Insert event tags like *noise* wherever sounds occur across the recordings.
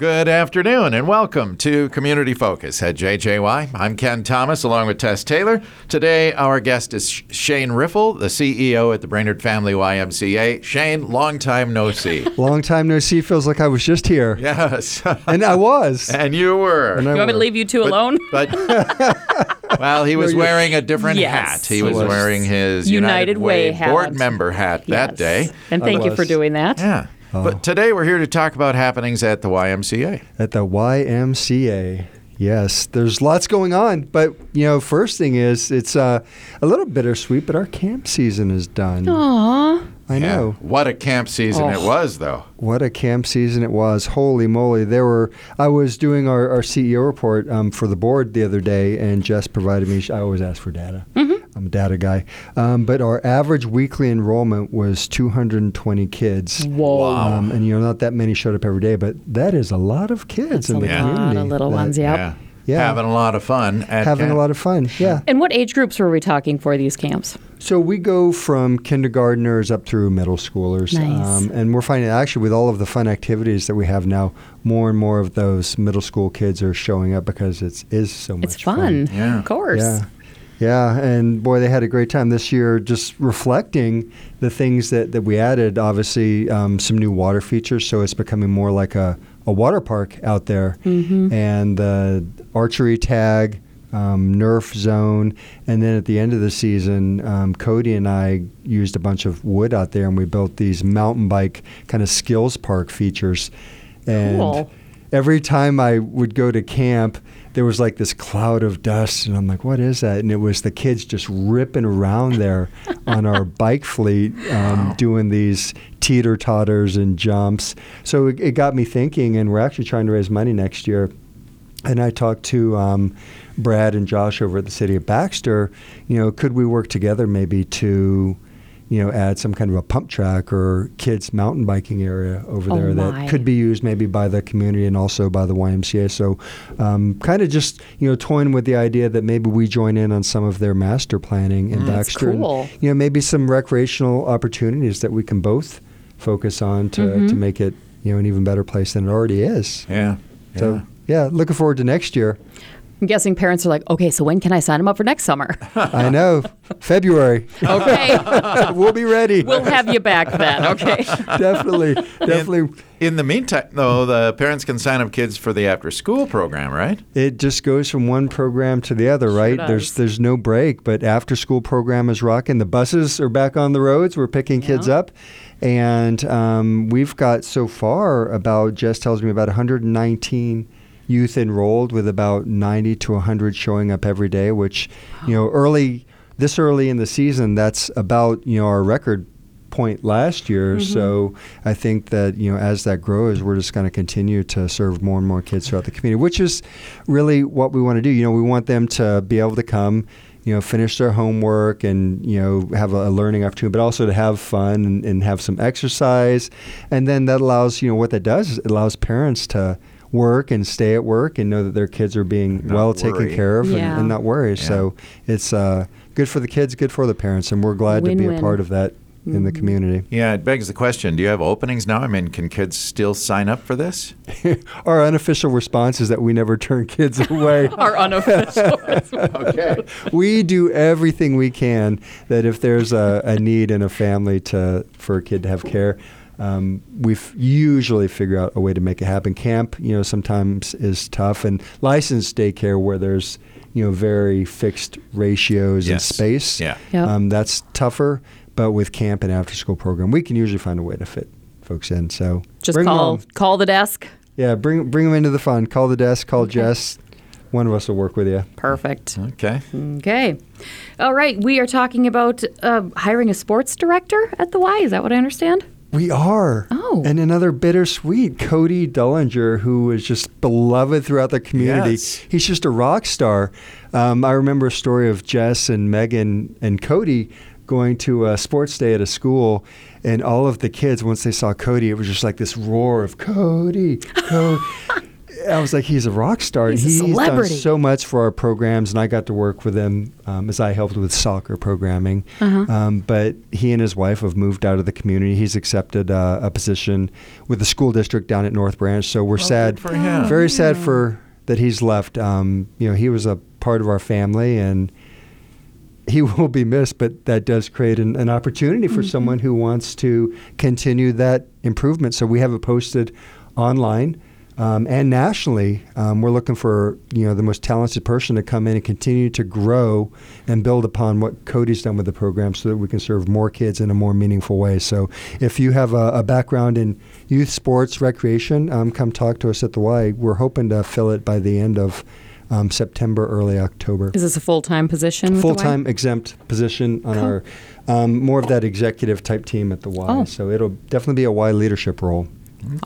Good afternoon and welcome to Community Focus at JJY. I'm Ken Thomas along with Tess Taylor. Today, our guest is Shane Riffle, the CEO at the Brainerd Family YMCA. Shane, long time no see. *laughs* Long time no see. Feels like I was just here. yes. *laughs* And I was. *laughs* and you were. And I You want me to leave you two alone? But well, he was you- wearing a different Yes. hat. He was was. wearing his United Way hat. board member hat that day. And thank you for doing that. Yeah. Oh. But today we're here to talk about happenings at the YMCA. At the YMCA. Yes, there's lots going on, but you know, first thing is it's uh, a little bittersweet, but our camp season is done. Aw. I Yeah. know. What a camp season it Oh. was, though. What a camp season it was. Holy moly. There were I was doing our, our CEO report um, for the board the other day and Jess provided me I always ask for data. I'm a data guy. Um, but our average weekly enrollment was 220 kids. Whoa. Wow. Um, and you know, not that many showed up every day, but that is a lot of kids That's in a the lot community. of little that- ones, yep. Yeah. Yeah. Having a lot of fun at Having camp. a lot of fun. Yeah. And what age groups were we talking for these camps? So we go from kindergartners up through middle schoolers. um, Nice. and we're finding actually with all of the fun activities that we have now, more and more of those middle school kids are showing up because it's is so much fun. It's fun. Yeah. Of course. Yeah. Yeah, and boy, they had a great time this year just reflecting the things that, that we added. Obviously, um, some new water features, so it's becoming more like a, a water park out there. Mm-hmm. And the archery tag, um, Nerf zone, and then at the end of the season, um, Cody and I used a bunch of wood out there and we built these mountain bike kind of skills park features. And Cool. Every time I would go to camp, there was like this cloud of dust, and I'm like, "What is that?" And it was the kids just ripping around there *laughs* on our bike fleet, um, doing these teeter totters and jumps. So it, it got me thinking, and we're actually trying to raise money next year. And I talked to um, Brad and Josh over at the city of Baxter. You know, could we work together maybe to, you know, add some kind of a pump track or kids mountain biking area over Oh, there my. that could be used maybe by the community and also by the YMCA. So, um, kind of just you know toying with the idea that maybe we join in on some of their master planning in Mm. That's Baxter. and, cool. you know, maybe some recreational opportunities that we can both focus on to Mhm. to make it you know an even better place than it already is. Yeah. So yeah. yeah, looking forward to next year. I'm guessing parents are like, okay, so when can I sign them up for next summer? I know February. okay. *laughs* we'll be ready. we'll have you back then, okay? definitely, definitely. In the meantime, though, the parents can sign up kids for the after school program, right? It just goes from one program to the other, right? There's does. there's no break, but after school program is rocking. The buses are back on the roads. We're picking kids up, and um, we've got so far about Jess tells me about 119 youth enrolled, with about 90 to 100 showing up every day. Which, you know, early this early in the season, that's about you know our record point last year. Mm-hmm. So I think that you know as that grows, we're just going to continue to serve more and more kids throughout the community, which is really what we want to do. You know, we want them to be able to come. You know, finish their homework and you know have a, a learning opportunity, but also to have fun and, and have some exercise, and then that allows you know what that does is it allows parents to work and stay at work and know that their kids are being Not well taken care of and, Yeah. and not worry. Yeah. So it's uh, good for the kids, good for the parents, and we're glad to be a part of that in the community. Yeah, it begs the question do you have openings now? I mean, can kids still sign up for this? *laughs* Our unofficial response is that we never turn kids *laughs* away. *laughs* Our unofficial. response. Okay. we do everything we can that if there's a, a need in a family to for a kid to have care, um, we f- usually figure out a way to make it happen. Camp, you know, sometimes is tough, and licensed daycare where there's you know very fixed ratios and Yes. space. Yeah. Yep. Um, that's tougher. But with camp and after school program, we can usually find a way to fit folks in. So Just bring 'em call on. call the desk. Yeah, bring bring them into the fun. Call the desk. Call Jess. One of us will work with you. Perfect. Okay. Okay. All right. We are talking about uh, hiring a sports director at the Y. Is that what I understand? We are. Oh. And another bittersweet, Cody Dullinger, who is just beloved throughout the community. Yes. He's just a rock star. Um, I remember a story of Jess and Megan and Cody going to a sports day at a school, and all of the kids, once they saw Cody, it was just like this roar of Cody, Cody. *laughs* I was like, he's a rock star. He's a he's celebrity. done so much for our programs, and I got to work with him um, as I helped with soccer programming. Uh-huh. Um, but he and his wife have moved out of the community. He's accepted uh, a position with the school district down at North Branch. So we're sad, for him. very sad for that he's left. Um, you know, he was a part of our family, and he *laughs* will be missed. But that does create an, an opportunity for someone who wants to continue that improvement. So we have it posted online. Um, and nationally, um, we're looking for you know the most talented person to come in and continue to grow and build upon what Cody's done with the program, so that we can serve more kids in a more meaningful way. So, if you have a, a background in youth sports, recreation, um, come talk to us at the Y. We're hoping to fill it by the end of um, September, early October. Is this a full time position? with the Y? Full time exempt position on Cool. our um, more of that executive type team at the Y. Oh. So it'll definitely be a Y leadership role.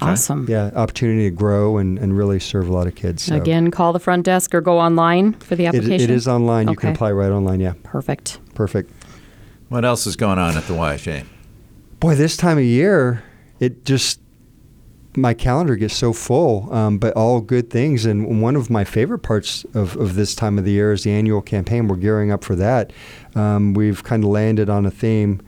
Awesome. Yeah, opportunity to grow and, and really serve a lot of kids. So Again, call the front desk or go online for the it, application. it is online. You can apply right online. Yeah, Perfect. perfect. What else is going on at the Y, Shane? Boy, this time of year, it just my calendar gets so full, um, but all good things. And one of my favorite parts of, of this time of the year is the annual campaign. We're gearing up for that. Um, we've kind of landed on a theme,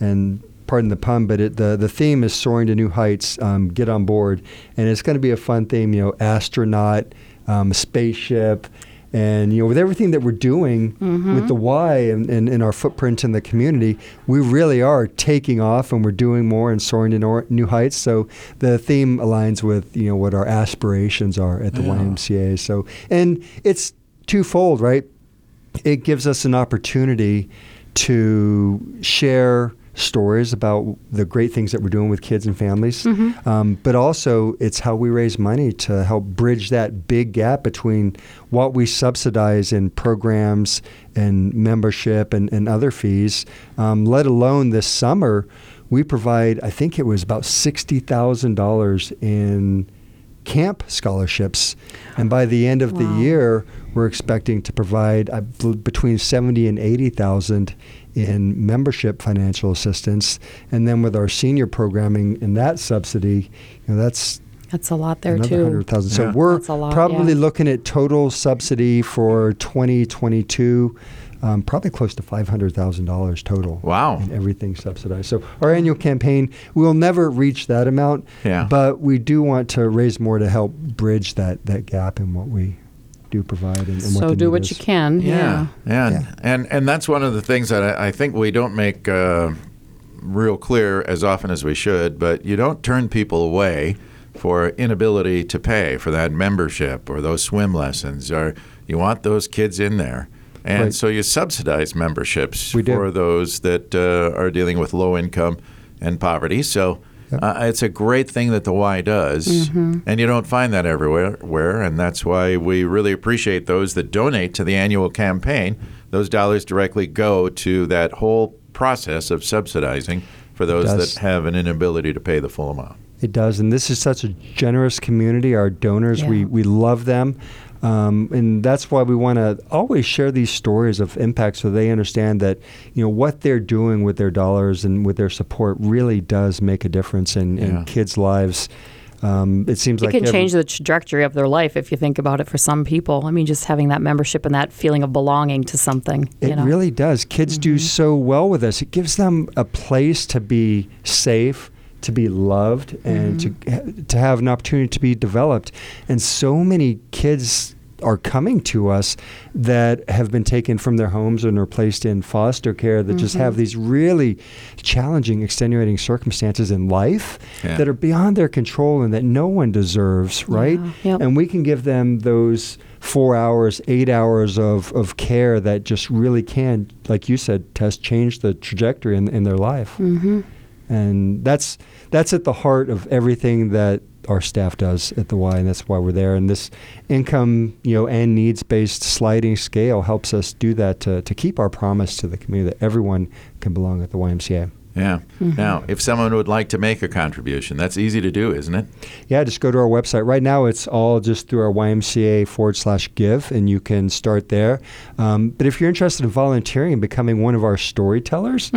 and pardon the pun, but it, the the theme is soaring to new heights. Um, get on board, and it's going to be a fun theme. You know, astronaut, um, spaceship. And you know, with everything that we're doing with the Y and, and, and our footprint in the community, we really are taking off, and we're doing more and soaring to nor- new heights. So the theme aligns with you know what our aspirations are at the Yeah. YMCA. So and it's twofold, right? It gives us an opportunity to share stories about the great things that we're doing with kids and families. Um, but also, it's how we raise money to help bridge that big gap between what we subsidize in programs and membership and, and other fees, um, let alone this summer. We provide, I think it was about $60,000 in camp scholarships. And by the end of Wow. the year, we're expecting to provide bel- between 70 and 80,000 in membership financial assistance. And then with our senior programming and that subsidy, you know, that's That's a lot there another too. 100,000. So Yeah. we're lot, probably yeah. looking at total subsidy for 2022 um, probably close to $500,000 total. Wow. And everything subsidized. So our annual campaign, we'll never reach that amount, Yeah. but we do want to raise more to help bridge that, that gap in what we do provide and, and what So the do need what is. you can. Yeah, yeah, Yeah. and and that's one of the things that I, I think we don't make uh, real clear as often as we should. But you don't turn people away for inability to pay for that membership or those swim lessons, or you want those kids in there. And Right. so you subsidize memberships We for those that uh, are dealing with low income and poverty. So Yep. uh, it's a great thing that the Y does, Mm-hmm. and you don't find that everywhere. Where, and that's why we really appreciate those that donate to the annual campaign. Those dollars directly go to that whole process of subsidizing for those that have an inability to pay the full amount. It does, and this is such a generous community. Our donors, we, we love them, um, and that's why we want to always share these stories of impact, so they understand that you know what they're doing with their dollars and with their support really does make a difference in, Yeah. in kids' lives. Um, it seems It like can every- change the trajectory of their life if you think about it for some people. I mean, just having that membership and that feeling of belonging to something. It you know? really does. Kids do so well with us. It gives them a place to be safe, to be loved, and to to have an opportunity to be developed. And so many kids are coming to us that have been taken from their homes and are placed in foster care that just have these really challenging extenuating circumstances in life Yeah. that are beyond their control and that no one deserves right Yeah, yep. and we can give them those four hours, eight hours of, of care that just really can, like you said, Tess, change the trajectory in, in their life. Mm-hmm. And that's that's at the heart of everything that our staff does at the Y, and that's why we're there. And this income, you know, and needs based sliding scale helps us do that to, to keep our promise to the community that everyone can belong at the YMCA. Yeah. Mm-hmm. Now, if someone would like to make a contribution, that's easy to do, isn't it? Yeah, just go to our website. Right now, it's all just through our YMCA forward slash give, and you can start there. Um, but if you're interested in volunteering and becoming one of our storytellers,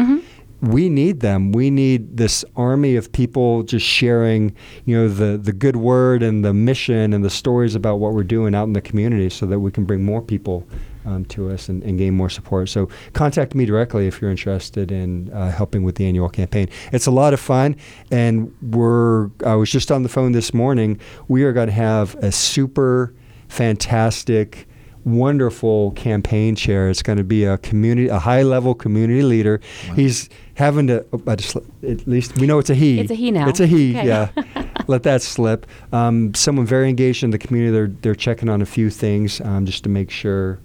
we need them. We need this army of people just sharing, you know, the the good word and the mission and the stories about what we're doing out in the community, so that we can bring more people um, to us and, and, gain more support. So contact me directly if you're interested in uh, helping with the annual campaign. It's a lot of fun, and we're. I was just on the phone this morning. We are going to have a super fantastic wonderful campaign chair. It's going to be a community, a high level community leader. Wow. He's having to, oh, at least we know it's a he. It's a he now. It's a he, okay. yeah. *laughs* Let that slip. Um, someone very engaged in the community. They're, they're checking on a few things um, just to make sure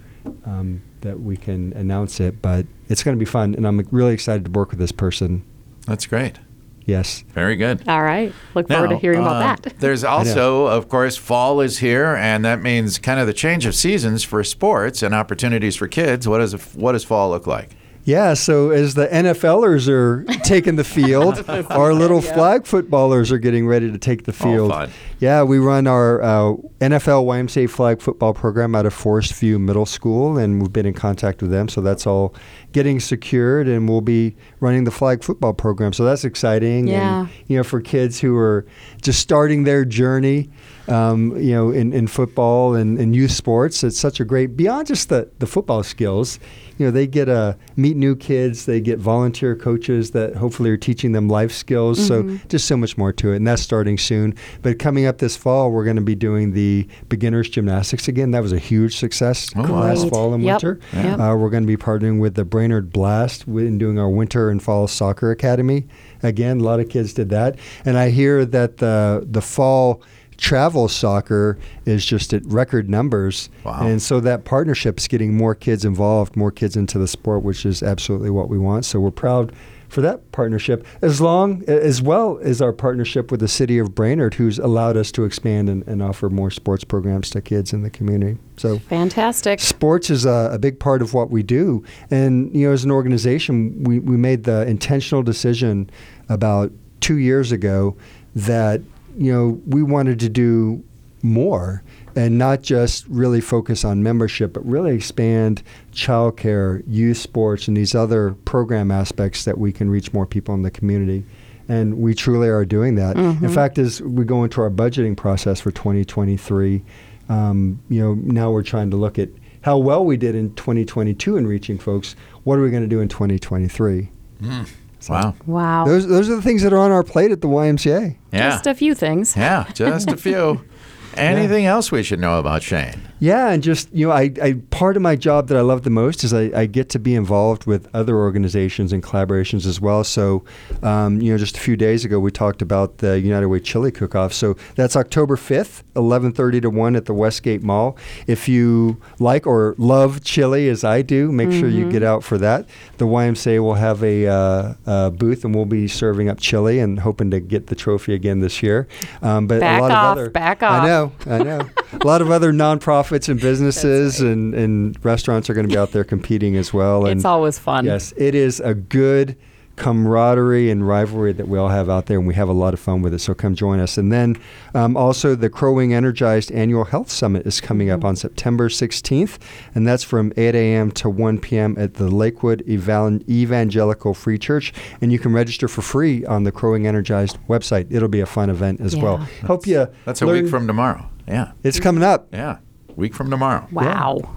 um, that we can announce it. But it's going to be fun, and I'm really excited to work with this person. That's great. Yes. Very good. All right. Look forward to hearing about uh, that. *laughs* There's also, of course, fall is here, and that means kind of the change of seasons for sports and opportunities for kids. What does what does fall look like? Yeah, so as the NFLers are *laughs* taking the field, our little yeah. flag footballers are getting ready to take the field. Oh, yeah, we run our uh, NFL YMCA flag football program out of Forest View Middle School, and we've been in contact with them. So that's all getting secured, and we'll be running the flag football program. So that's exciting. Yeah. And, you know, for kids who are just starting their journey, um, you know, in, in football and, and youth sports, it's such a great, beyond just the, the football skills, you know, they get to uh, meet new kids, they get volunteer coaches that hopefully are teaching them life skills. Mm-hmm. So just so much more to it. And that's starting soon. But coming up this fall, we're going to be doing the beginners gymnastics again. That was a huge success oh, last fall and yep. winter. Yep. Uh, we're going to be partnering with the Brainerd Blast in doing our winter and fall soccer academy. Again, a lot of kids did that. And I hear that the, the fall travel soccer is just at record numbers. Wow. And so that partnership is getting more kids involved, more kids into the sport, which is absolutely what we want. So we're proud for that partnership, as long as well as our partnership with the city of Brainerd, who's allowed us to expand and, and offer more sports programs to kids in the community. So fantastic. Sports is a, a, big part of what we do, and you know, as an organization, we, we made the intentional decision about two years ago that you know, we wanted to do more and not just really focus on membership, but really expand childcare, youth sports, and these other program aspects that we can reach more people in the community. And we truly are doing that. Mm-hmm. In fact, as we go into our budgeting process for 2023, um, you know, now we're trying to look at how well we did in 2022 in reaching folks. What are we going to do in 2023? Mm. So wow. Wow. Those, those are the things that are on our plate at the YMCA. Yeah. Just a few things. Yeah, just a few. *laughs* Anything yeah. else we should know about Shane? Yeah, and just you know, I, I part of my job that I love the most is I, I get to be involved with other organizations and collaborations as well. So, um, you know, just a few days ago we talked about the United Way Chili Cook-Off. So that's October fifth, eleven thirty to one at the Westgate Mall. If you like or love chili as I do, make mm-hmm. sure you get mm-hmm. out for that. The YMCA will have a, uh, a, booth and we'll be serving up chili and hoping to get the trophy again this year. Um, but back a lot off, of other, back off. I know, I know. A lot of other nonprofits and businesses right. and, and restaurants are going to be out there competing as well. And it's always fun. Yes, it is a good camaraderie and rivalry that we all have out there, and we have a lot of fun with it. So come join us. And then um, also the Crow Wing Energized Annual Health Summit is coming mm-hmm. up on September 16th, and that's from 8 a.m. to 1 p.m. at the Lakewood Evangelical Free Church. And you can register for free on the Crow Wing Energized website. It'll be a fun event as yeah. well. That's, Hope you. That's a week from tomorrow. Yeah. It's coming up. Yeah week from tomorrow. Wow. Yeah.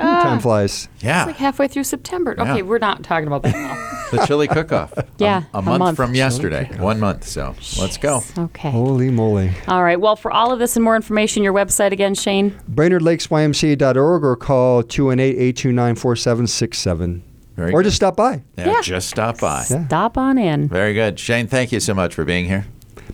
Uh, Time flies. Yeah. It's like halfway through September. Okay, we're not talking about that now. *laughs* the chili cook-off. *laughs* yeah, a, a, month, month, from yesterday. One month. So Jeez. let's go. Okay. Holy moly! All right. Well, for all of this and more information, your website again, Shane. BrainerdLakesYMCA.org or call 218-829-4767. Very or good. just stop by. Yeah, yeah. just stop by. Yeah. Stop on in. Very good. Shane, thank you so much for being here.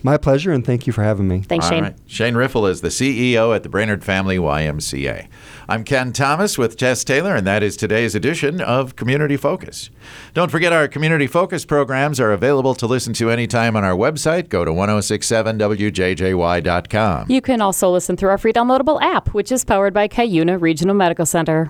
My pleasure, and thank you for having me. Thanks, All Shane. Right. Shane Riffle is the CEO at the Brainerd Family YMCA. I'm Ken Thomas with Tess Taylor, and that is today's edition of Community Focus. Don't forget our Community Focus programs are available to listen to anytime on our website. Go to 1067wjjy.com. You can also listen through our free downloadable app, which is powered by Cuyuna Regional Medical Center.